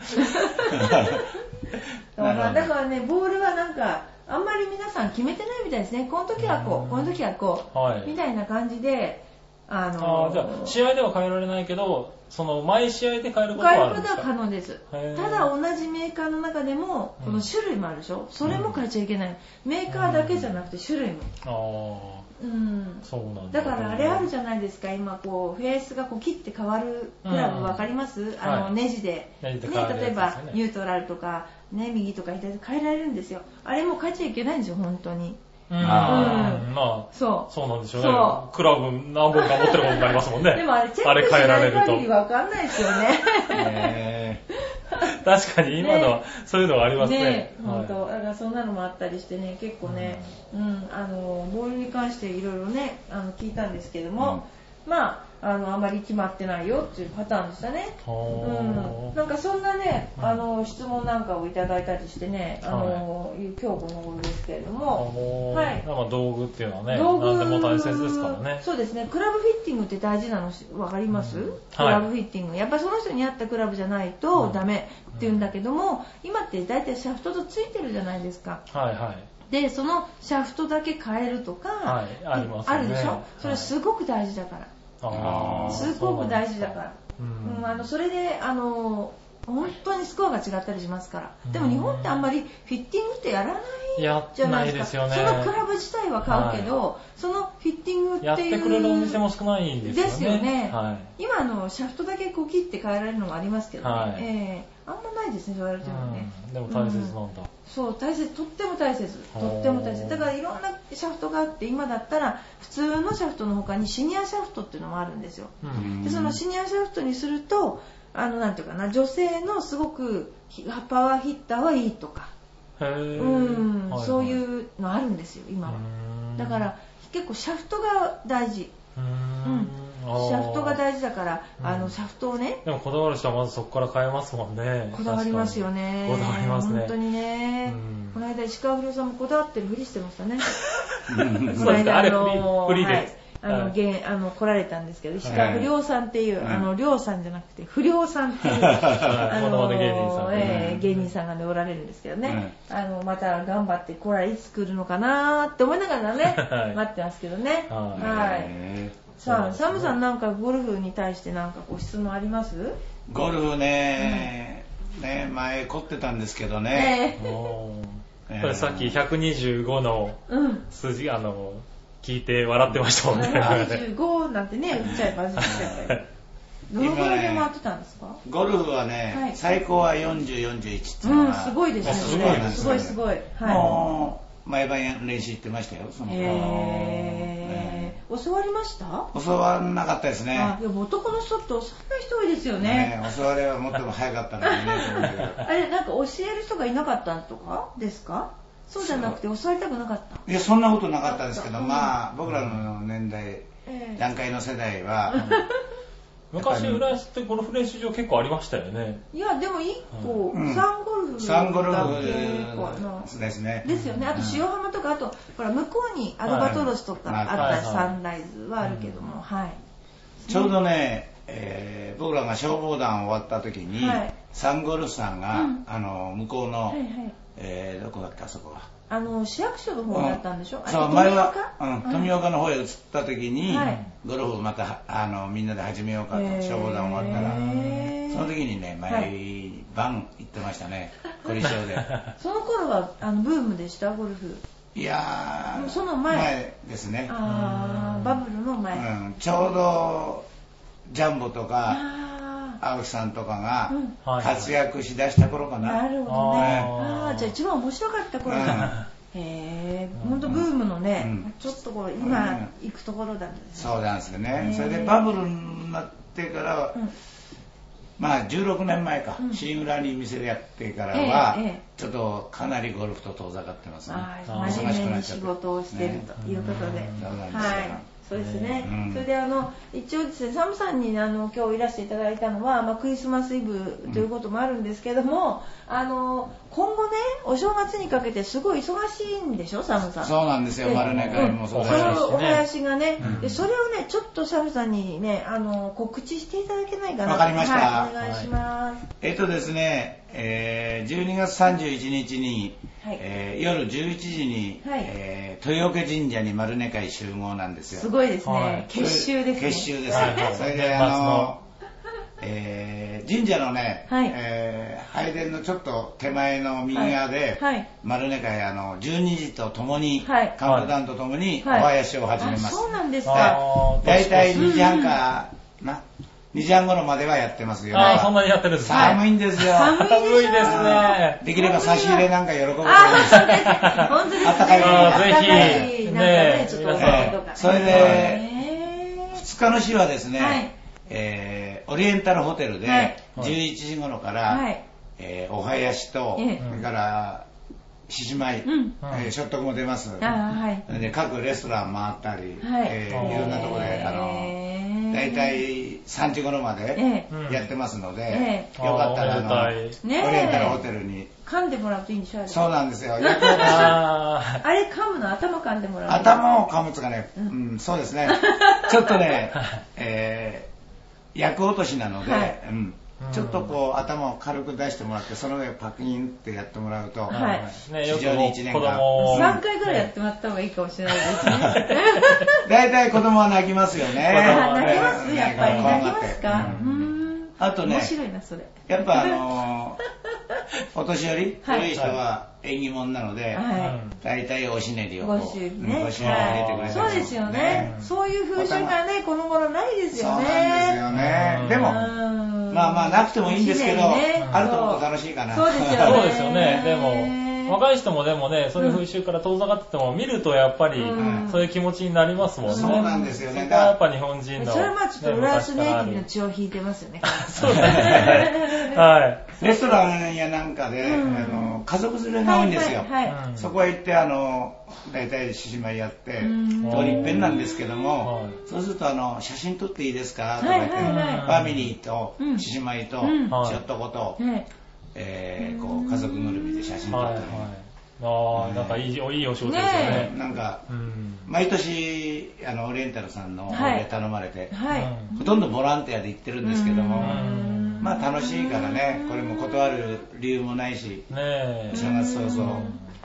だからだからね、ボールはなんか、あんまり皆さん決めてないみたいですね。この時はこう、この時はこう、はいみたいな感じで、ああのあ、じゃあ、試合では変えられないけど、その、毎試合で変えることは変えることはあるんですか可能です。ただ同じメーカーの中でも、この種類もあるでしょ、それも変えちゃいけない。メーカーだけじゃなくて種類も。あうんあ、。そうなんだ。だからあれあるじゃないですか、今こう、フェースがこう切って変わるクラブ分かります、あの、はいネジで。ネジでね、変わるやつですよね例えば、ニュートラルとか、ね、右とか左で変えられるんですよ。あれも変えちゃいけないんですよ、本当に。うん。まあ、そう。そうなんでしょうねそ。クラブ何本か持ってることになりますもんね。でもあれチェックしない変えられると限り分かんないですよね。ね確かに今のは、そういうのがありますね。本当、だからそんなのもあったりしてね、結構ね、うん、あの、ボールに関していろいろね、あの、聞いたんですけども、まあ、あの、あまり決まってないよっていうパターンでしたね。ほうん、ーなんかそんなね、うんあの質問なんかをいただいたりしてね、あの今日この頃ですけれどあも、はい。まあ道具っていうのはね、道具何でも大切ですからね。そうですね、クラブフィッティングって大事なのしわかります、うん。クラブフィッティング、やっぱりその人に合ったクラブじゃないとダメっていうんだけども、今って大体シャフトとついてるじゃないですか。はいはい。で、そのシャフトだけ変えるとか、はいありますよね。あるでしょ？はい。それすごく大事だから。あーすごく大事だから。うんうん、あのそれであの本当にスコアが違ったりしますから、でもうん日本ってあんまりフィッティングってやらないやじゃないですか。ね。そのクラブ自体は買うけど、そのフィッティングっていうやってくれるお店も少ないんですよね。ですよね。はい。今あのシャフトだけこう切って変えられるのもありますけどね、はい。えーあんまないですね言われてもね、うん。でも大切なんだ。そう大切とっても大切。とっても大切。だからいろんなシャフトがあって今だったら普通のシャフトの他にシニアシャフトっていうのもあるんですよ。うん。でそのシニアシャフトにするとあのなんていうかな女性のすごくひパワーヒッターはいいとか。うん、はいはい。そういうのあるんですよ今は。うん。だから結構シャフトが大事。うんシャフトが大事だからうん。あのシャフトをね。でもこだわる人はまずそこから買えますもんね。こだわりますよね。こだわりますね。本当にね。うん。この間石川不良さんもこだわってるふりしてましたね。うん。そうですね。あれこの間フリーフリーで。はい。あの、はい。げんあの来られたんですけど石川不良さんっていう、うん。あの良さんじゃなくて不良さんっていう はい。あモノマネ芸人さんええ芸人さんがねおられるんですけどね、あのまた頑張ってこれいつ来るのかなーって思いながらね、はい。待ってますけどね。はいさあ、サムさんなんかゴルフに対してなんかご質問あります？ゴルフね、ね前凝ってたんですけどね、えー。えーこれさっき125のうん。数字、あの、聞いて笑ってましたもんね。25なんてね、打っちゃえばずっちゃったり。どのぐらいで回ってたんですか？ゴルフはね、はい。最高は40、41っていううん、のが、すごいですね。あすごいですね。すごいすごい。はもう毎晩練習行ってましたよ、そい。のへー。教わりました？教わらなかったですね。あ、いや、男の人って教わらない人多いですよね。教わればもっとも早かったのにね あれ、なんか教える人がいなかったとか？ですか？そうじゃなくて教わりたくなかった？いや、そんなことなかったですけど、うんまあ、僕らの年代、ええ段階の世代は、昔、浦安ってゴルフ練習場結構ありましたよね。いや、でも一個、うんサンゴルフサンゴルだフけかな。ですね。ですよね。あと塩浜とか、あと、ほら、向こうにアルバトロスとかはいあったはいサンライズはあるけども、はい。ちょうどね、えー僕らが消防団終わった時に、はいサンゴルフさんが、うんあの向こうの、はいはい。えーどこだっけあそこは。あの、市役所の方だったんでしょ、あれそう前は富岡、うん、富岡の方へ移った時に、はい。ゴルフまたあのみんなで始めようかと消防団終わったらその時にね、毎晩行ってましたね、凝り性で。その頃はあのブームでした？ゴルフ。いやー、その前。ですね。バブルの前、うん、ちょうど、ジャンボとか、あ青木さんとかが活躍しだした頃かあな。なるほどね。あーあじゃあ一番面白かった頃だ、へえ本当ブームのね、うん。ちょっとこう今行くところなんですね。そうなんですよへね。ー。それでバブルになってから、うん。まあ16年前か、うん。新浦に店でやってからは、ええええ。ちょっとかなりゴルフと遠ざかってますね。あああー真面目に仕事をしてるということで、ねそうなんですよ。はいそうですね、うん。それであの一応ですねサムさんにあの今日いらしていただいたのは、まあ、クリスマスイブということもあるんですけども、あの今後ねお正月にかけてすごい忙しいんでしょサムさん。そうなんですよ、で丸根会もそうそだし。のお囃子がね、うん。でそれをねちょっとサムさんにねあの告知していただけないかな。わかりました。はい、お願いします、えっとですね、えー12月31日に、はい。えー夜11時に、はい。えー豊岡神社に丸根会集合なんですよ。すごいですね、はい。結集ですね。結集です。それで、あのの、えー神社のね、はい。えー拝殿のちょっと手前の右側で、はい。はい。丸根会あの12時とともに、はい。カウントダウンとともにおはい。囃子を始めます。あそうなんですあかーだいたい2時半うんかな、2時半頃まではやってますよ。ああ、そんなにやってるんですね。寒いんですよ。寒い寒いですね。できれば差し入れなんか喜ぶと思いあます。あ。本当ですね。あったかいあったかいぜひなんかね、ねちょっとお酒とかね。それでへ2日の日はですね、はいえーオリエンタルホテルではい11時頃から、はいえーお囃子と、ええそれから獅子舞、うん。えーショットも出ます。はい。で各レストラン回ったり、はい。えーい。ろんなところで、あの、大体3時頃までやってますので、えよかったらあの、オリエンタルホテルに、噛んでもらうといいんでしょあれ。そうなんですよ。ああれ噛むの頭噛んでもらうの？頭を噛むつかね、ううんん、そうですね。ちょっとね、えー、役落としなので、はい。うん、ちょっとこう頭を軽く出してもらって、その上をパキンってやってもらうと、ーはい。非常に一年間。子供を3回ぐらいやってもらった方がいいかもしれないですね。大体子供は泣きますよね。あ泣きます？やっぱりうん泣きますか？ううんんあとね面白いな、それ。やっぱあのー お年寄り、はい古い人は縁起物なので、は大体おしねりをこうご祝儀ね。うんご祝儀を入れてくれそうですよね。そういう風習がね、この頃ないですそうなんよね。ですよねう。んでも、うんまあまあなくてもいいんですけど、ねあると楽しいかな。そうですよね。そうですよね。でも、若い人もでもね、そういう風習から遠ざかってても、見るとやっぱりうん、そういう気持ちになりますもんね。そうなんですよね。やっぱ日本人の。それはまあちょっと浦安ネイティブのね血を引いてますよね。そうですね。はい。レストランやなんかで、うん。あの家族連れが多いんですよ。はいはいはい。うんそこへ行って、あの、大体獅子舞やって、うん。通り一遍なんですけども、はい。そうすると、あの、写真撮っていいですか？とか言って、はいはいはい。ファミリーとうん。獅子舞と、うん。ちょっとこと、ねえーこう家族ぐるみで写真撮はいはいってね、。ああ、なんかいい、いいお仕事ですよねね。なんか、うん。毎年、あの、オリエンタルさんの方で頼まれて、はい。うんほとんどボランティアで行ってるんですけども、んまあ楽しいからね、これも断る理由もないし、ねえお。正月早々。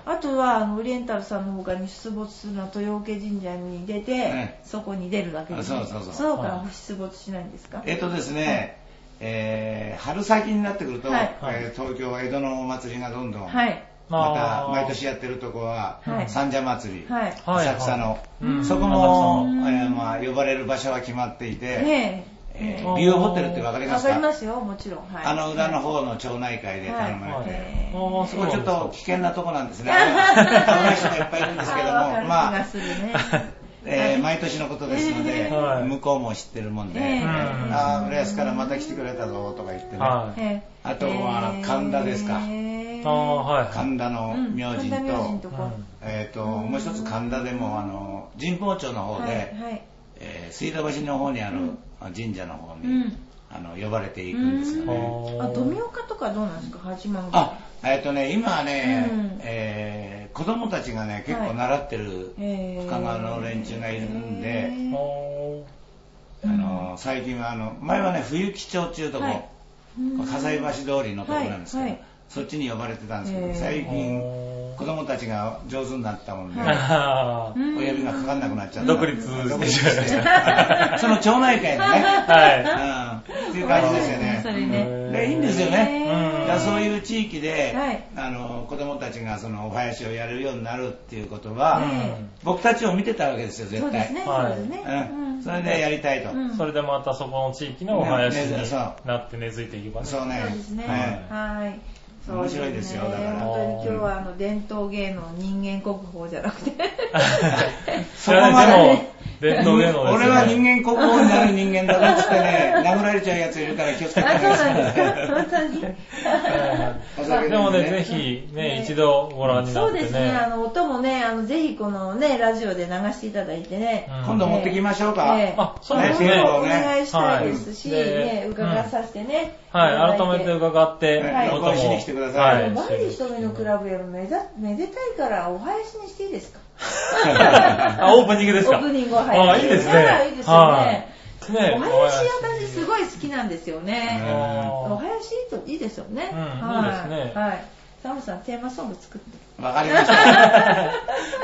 あとは、あの、オリエンタルさんの他に出没するのは豊岡神社に出て、ねそこに出るだけです、ね。そうそうそうそうから出没しないんですか？えっ、とですね、えー春先になってくると、はい。えー東京、江戸のお祭りがどんどん、はい。また毎年やってるとこは、はい。三社祭り、はい。はい浅草の、うんそこも、えーまあ、呼ばれる場所は決まっていて、ねえ。え。ービューホテルってわかりわますか？かりますよ、もちろん。はい。あの裏の方の町内会で頼まれて、はい。そこちょっと危険なとこなんですね。危 あない人がいっぱいいるんですけども、ま あ、がするね。えー毎年のことですので、はい。向こうも知ってるもんで、えー。ああ、浦安からまた来てくれたぞとか言ってね、あとは神田ですか。神田の明神と。えー、ともう一つ神田でもあの神保町の方で、はい。はい。えー水道橋の方にある神社の方に、うん。あの呼ばれていくんですよね。あ、富岡とかどうなんですか、八幡宮。あ、えっ、とね、今はね、うん。えー子供たちがね、結構習ってる深川の連中がいるんで、おあの最近はあの、前はね、冬木町っていうとこ、はい。うん葛西橋通りのとこなんですけど、はいはいそっちに呼ばれてたんですけど、最近、ー子供たちが上手になったもんで、親指がかかんなくなっちゃった。独立して。その町内会でね、はうん、っていう感じですよね。それね。で、いいんですよね。そういう地域で、はいあの子供たちがそのお囃子をやれるようになるっていうことい。は、うん僕たちを見てたわけですよ、絶対。そうですね。そうはいですね。うん、それでやりたいと。うんそれでまたそこの地域のお囃子になって根付いていけばね。そうね。そうですね。はいはい。そう面白いですよだから。本当に今日はあの伝統芸能人間国宝じゃなくて。それはね、でも、伝統芸能ですよね。俺は人間国宝になる人間だぞっつってね、殴られちゃうやついるから気をつけてあ、ください。そうなんですか。本当に。でもね、ぜひね、一度ご覧になってそうですね。あね。の音もね、あのぜひこのねラジオで流していただいてね。うん今度持ってきましょうか。ええあそうですねねお願いしたいですし、はいね伺わさせてね。はい、改めて伺って、はい音もお囃子に来てくださいはいバイリ瞳のクラブやるめでたいからお囃子にしていいですか？あ、オープニングですか？オープニングお囃子あ、いいですね。はいいいですよねはい。ねお囃子私すごい好きなんですよね。あお囃子いいといいですよね。うんはいいですねはい。サムさんテーマソング作って。わかりました。ー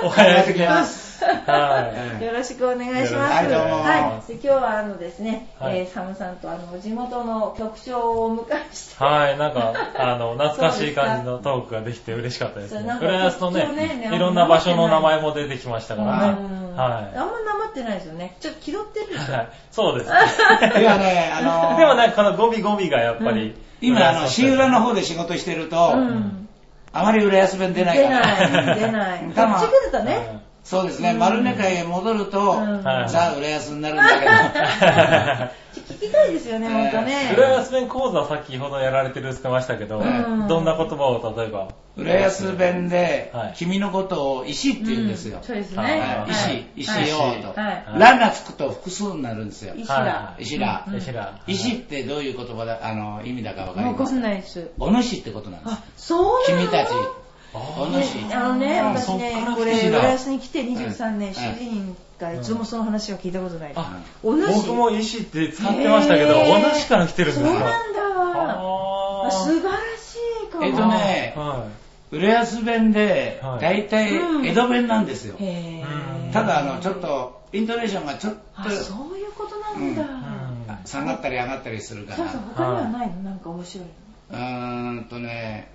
お考え囃子てきます。はい。よろしくお願いします。はいどうもはい。で今日はあのですね、はいえーサムさんとあの地元の局長をお迎えして。はい、なんか、あの、懐かしい感じのトークができて嬉しかったですねそうなん。か浦安のねねいろんな場所の名前も出てきましたからね。うんはあんまなまってないですよね。ちょっと気取ってるでい。しょ。はい。そうです。いやね、あのー でもね、このゴビゴビがやっぱり。今、あの、シーラの方で仕事してると、うん。あまり浦安弁出ない出から。ない、出ない。こっち来るとね。そうですね、丸根会へ戻ると、ザ・浦安になるんだけど。聞きたいですよね、ほんとね。浦安弁講座先ほどやられてるって言ってましたけど、うんどんな言葉を例えば？浦安弁ではい、君のことを石って言うんですよ。そうですはいね。はい石、石はいよと。はいラがつくと複数になるんですよ。石だは。石だい。石ってどういう言葉だ、あの、意味だかわかりわかますか？んないです。お主ってことなんですあ。、そう君たち。おあのね、あ私ねこれ、浦安に来て23年、うん主人が一度もその話は聞いたことない。です。あお主僕も石って使ってましたけど、へー。お主から来てるんですか？そうなんだ。素晴らしいかも。えっとねは浦安弁では、い。大体うん。江戸弁なんですよ。ただ、あの、ちょっと、イントネーションがちょっあ、と、そういうことなんだ。下がったり上がったりするから。そうそう、他にはないの？なんか面白いの？うーんとね、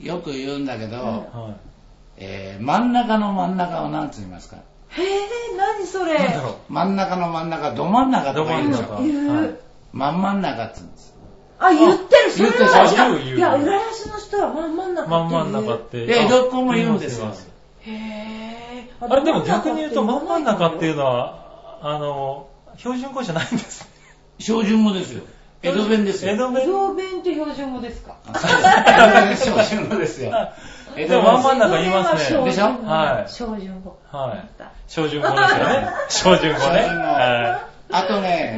よく言うんだけど、うんはいえー真ん中の真ん中を何つ言いますか？へえ、何それ？なんだろう。真ん中の真ん中、ど真ん中とか言うんでしょど真ん中。言う。はい真ん真ん中っつうんです。あ、言ってる、それ言ってるは。言う言ういや、浦安の人は真ん真ん中って言う。真ん真ん中って。で江戸っ子も言うんですよへえ。あれでも逆に言うと真ん真ん中っていうのは、あの、標準語じゃないんです。標準語ですよ。江戸弁ですよ。江戸弁江戸弁って標準語ですか？標準語ですよ。江戸でも真ん真弁ん中言いますね。でしょ？はい標準語。はい標準語ですよね。標準語ね。あとうね、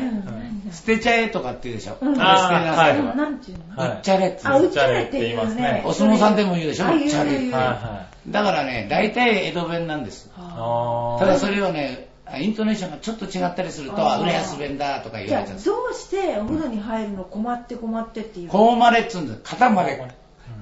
ん捨てちゃえとかって言うでしょ？うん捨てなさいあーは。なんていうの？はいうっちゃれって言あ、ううっちゃれって言うね。お相撲さんでも言うでしょ？ううっちゃれ言う言う。い。はだからね、大体江戸弁なんです。ただそれをね、イントネーションがちょっと違ったりすると、あー。あ浦安弁だとか言われちゃう。んです。どうしてお風呂に入るの困って困ってっていう。のこうまれっつうんです。肩まで。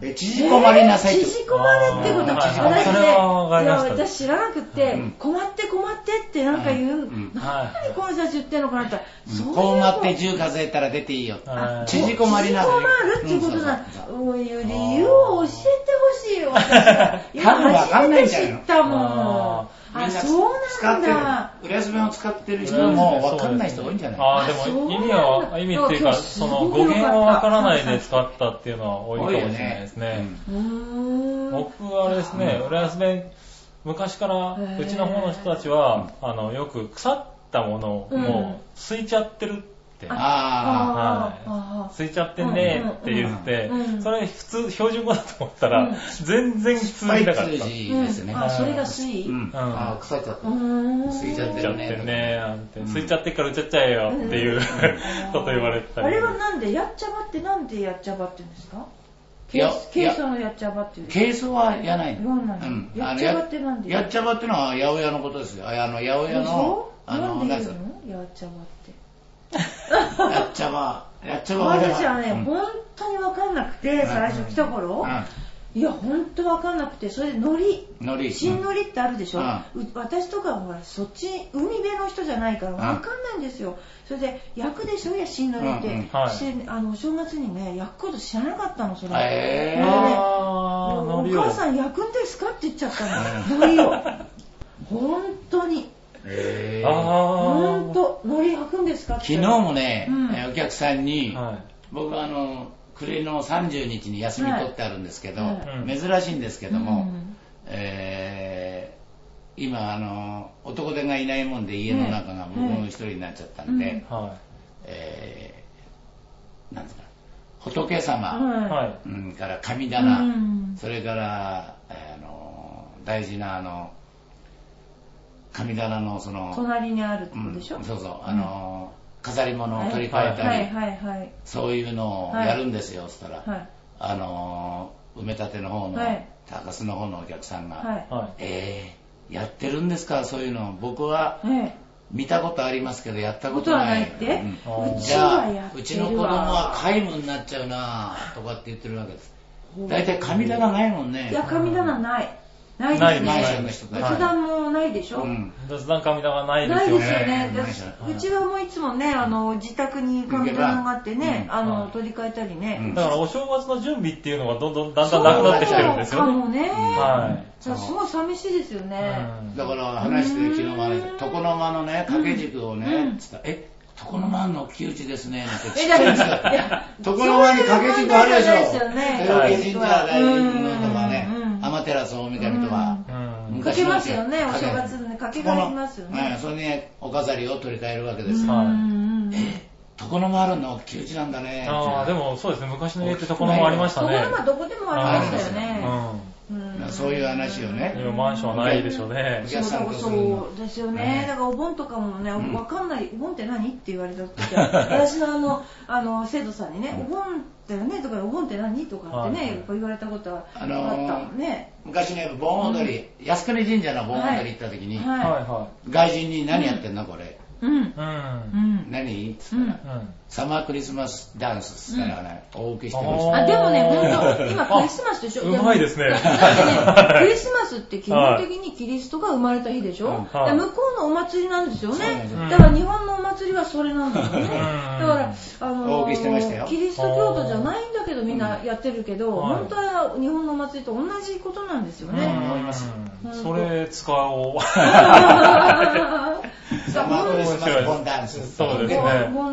え、縮こまりなさいって。縮こまれってことあー。私ね、はいや私知らなくって、うん。困って困ってってなんか言う、うん。うん。何この人たち言ってんのかなって、そういうこうまってこと10数えたら出ていいよ。はい縮こまりなさい。縮こまるっていうことなうんそういう理由を教えてほしいよ、私は。多分わかんないんじゃないの？みんなそうなん使ってるだ。。浦安弁を使ってる人もわかんない人多いんじゃない？ああ、でも意味は、意味っていうか、その語源はわからないで使ったっていうのは多いかもしれないですね。うーん。僕はあれですね、浦安弁、昔からうちの方の人たちは、あの、よく腐ったものをうんもう、吸いちゃってるって。ああーあー吸いちゃってんねって言ってそれ普通、標準語だと思ったらうん、全然通じあ。なかった。通じですね。うんあ、それが水うん。うああ、腐っちゃった。ーん。吸いちゃって吸っちゃってるねなんて、吸いちゃってっから売っちゃっちゃえよっていうこと言われてたり。あれはなんで、やっちゃばってなんでやっちゃばってんですか？ケイソのやっちゃばっていう。軽装はやないやっちゃばってなんでやっちゃばってのは八百屋のことですよ。あの、八百屋の、あの、なんでなんつう言うの？やっちゃばって。のやっちゃば、やっちゃばは。私はね、うん。本当にわかんなくて、最初来た頃、うん。いや本当わかんなくてそれで海苔海苔新海苔ってあるでしょ、うん。う私とかほらそっち海辺の人じゃないからわかんないんですよ、それで焼くでしょや新海苔って、うんうん。はい。してあのお正月にね焼くこと知らなかったのそれ、へー。お。母さん焼くんですかって言っちゃったの。海苔を。本当にえー。あ本当海苔焼くんですか？昨日もね、うん。えーお客さんに、ー。はい。僕はあの暮れの30日に休み取ってあるんですけど、はい珍しいんですけども、うん。えー今あの男手がいないもんで家の中が僕の一人になっちゃったんで、うん。はえーなんですか仏様。うんから神棚、うん。それから、えーあの大事なあの神棚のその、隣にあるでしょ、そうそうあの、飾り物を取り替えたり、はいはいはい。そういうのをやるんですよ、そしたら、はい。あのー埋め立ての方の、はい。高須の方のお客さんが、はい。はい。えー、やってるんですか、そういうの、僕ははい。見たことありますけど、やったここととはな。ないいって、うん。うちじゃあはやっ、てるわ。うちの子供は皆無になっちゃうなとかって言ってるわけです。大体神棚ないもんね。いや神棚ないないないですね。マンションの人たち仏壇もないでしょ、うん。雑談神棚ないでないすよね。ですよね。うちはもういつもね、あの、自宅に神棚があってね、うん。あの、はい取り替えたりね。うん。だからお正月の準備っていうのがどんどんだんだんなくなってきてるんですよね。そうかもね。はい。それすごい寂しいですよね。うん。だから話して昨日も話して床の間のね掛け軸をね、うん。つったらえ床の間の木内ですねなんてっちゃいやついや床の間に掛け軸あるでしょ。そういう問題じゃないですよね手神社大のとかねうんうん天照大神とかうん。かけますよね、お正月でね、かけがありますよこのはいね。それにお飾りを取り替えるわけですよ、床の間あるの？木内なんだね。ああ、でもそうですね、昔の家ってところもありましたね。はまあどこでもありましたよね。ううん。そういう話をん。ね今マンションはないでしょうね。お。そうそうですよね、ねだからお盆とかもね、ん。わかんない、お盆って何？って言われた時は、私のあの、あの、生徒さんにね、お盆だよね。とか、お盆って何？とかってね、はい。言われたことはああったのーもんね。昔ね盆踊り、靖国神社の盆踊り行った時に、はい。はは外人に何やってんの？これ、い。うん。何？っつったら、うん。サマークリスマスダンスっつったらね、お受けしてましあた。あ、でもね、本当今 クリスマスでしょ？うまいですね。だってね、クリスマスって基本的にキリストが生まれた日でしょ、うんだから向こうのお祭りなんですよね。だから日本のお祭りはそれなんだよね。ん。だから、あのお受けしてましたよ。キリスト教徒じゃないんだけどみんなやってるけど、はい本当は日本のお祭りと同じことなんですよね。うんそれ使おう。そうですねボン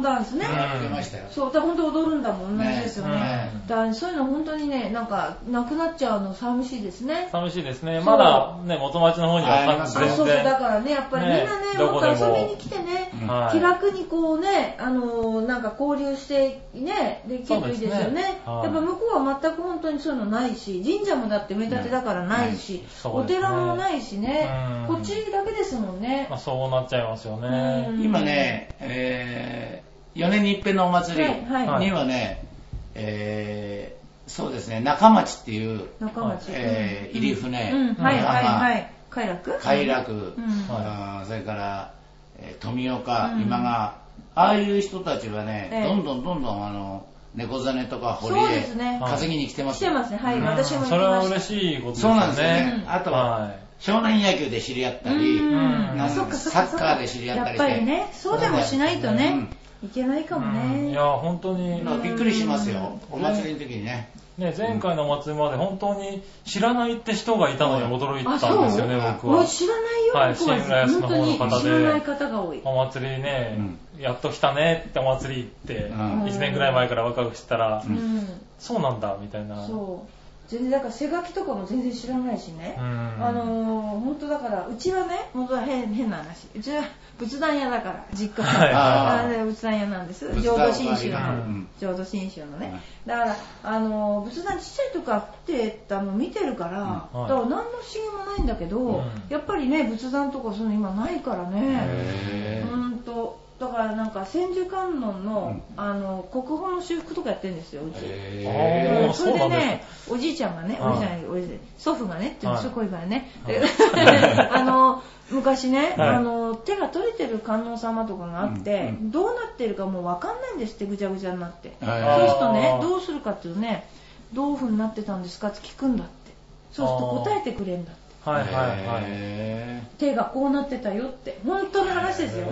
ダンスね。やってましたよ。そう、だから本当踊るんだもん、同じですよね。ねだそういうの本当にね、なんか、なくなっちゃうの寂しいですね。寂しいですね。そうまだね、元町の方にはありますあ、全そうそう、だ然。からね、やっぱりみんねなね、どこでももっと遊びに来てね、気楽にこうね、あのーなんか交流してね、できるといいですよね。やっぱ向こうは全く本当にそういうのないし、神社もだって埋め立てだからないし、ね寺もないしね、うん。こっちだけですもんね。ま。あそうなっちゃいますようね。ん。今ね、えー、4年に一遍のお祭りはいはい。にはね、えー、そうですね、中町っていう、中町。えー入り船。うん、はいはい浜はい。快楽？快楽、うん。それから、えー富岡、うん。今川、ああいう人たちはね、ええ。どんどんどんどんあの猫ザネとか堀そう江ですね。稼ぎに来てますよ。来てますね、はい、うん。私もそれは。嬉しいことですそうなんよですよね。ね。。あとは、は少年野球で知り合ったり、うん。うんあそっかそっかサッカーで知り合ったりして。やっぱりね、そうでもしないとね、いけないかもね。うん。いや、本当に、まあびっくりしますよ、お祭りの時にね。ね、前回のお祭りまで本当に知らないって人がいたのに驚いたんですよね、あ僕は。知らないよ、はい新浦安の方の方でに知らない方が多い。お祭りね、やっと来たねってお祭り行って、うん1年ぐらい前から若く知ったら、そうなんだ、みたいな。そう。全然、だから、背書きとかも全然知らないしね。うんあのー、本当だから、うちはね、本当は変変な話。うちは仏壇屋だから、実家は。あれ仏壇屋なんです。仏浄壇土真宗のうん。浄土真宗のねはい。だから、あのー、仏壇ちっちゃいとかってたの見てるから、うんはいだから何の不思議もないんだけど、うんやっぱりね、仏壇とかその今ないからね。うんと。だからなんか千手観音の,、あの国宝の修復とかやってるんですようち。それでね、おじいちゃんがね、はいおじいちゃん、おじい祖父がね、ってすごいからね、あの、昔ね、はい。あの、手が取れてる観音様とかがあって、うんどうなってるかもうわかんないんですって、ぐちゃぐちゃになって。はい。そうするとねどうするかっていうとね、どういう風になってたんですかって聞くんだって。そうすると答えてくれんだってはいはいはい。へ手がこうなってたよって。本当の話ですよ。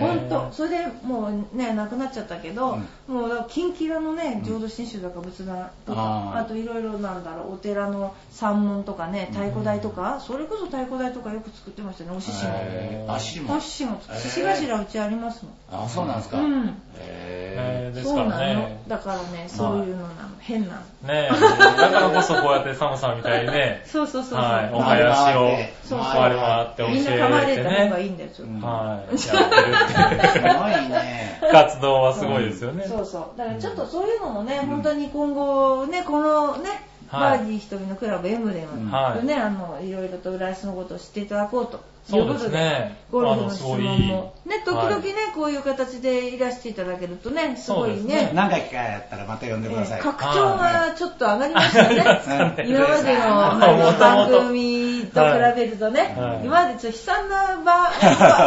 本当。それでもうね亡くなっちゃったけど、もうキンキラのね浄土真宗だか仏壇とか、あー。あといろいろなんだろうお寺の山門とかね太鼓台とか、それこそ太鼓台とかよく作ってましたねお獅子も。お獅子も。獅子頭うちありますもん。ーあ、そうなんですか。うん。へえそうなの。だからねそういうのなの、変なの。ねえ、だからこそこうやってサムさんみたいにね、そうそうそうそう、はい、お囃子をそうそう回り回って教みんな噛まえてれた方がいいね。んだよちょっとうんはい、やってるすっていうごいね。活動はすごいですよね。そうそう。だからちょっとそういうのもね、本当に今後ね、このね、はいバーディー瞳のクラブエムでも、はいね、あの、いろいろと浦安のことを知っていただこうと。そうですね。ゴルフの質問も。ね、時々ね、はこういう形でいらしていただけるとね、すごいそうですね、何回かやったらまた呼んでください。えー格調がちょっと上がりましたね。うん今までの番組と比べるとね、はい。今までちょっと悲惨な場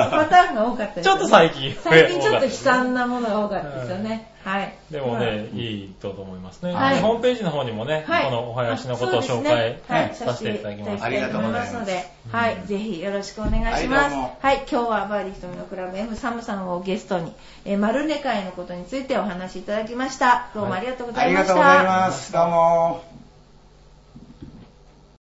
パターンが多かったですよね。ちょっと最近最近ちょっと悲惨なものが多かったですよね。はい。でもね、い。いと思いますね。はい。ホームページの方にもね、はい。このお囃子のことを紹介ですね。はい、させていただきます。ありがとうございます。ので、はい、ぜひよろしくお願いしはいます。どうもはい、今日はバーディー瞳のクラブ M サムさんをゲストに、えー、マルネ会のことについてお話しいただきました。どうもありがとうございました。ありがとうございます。どうも。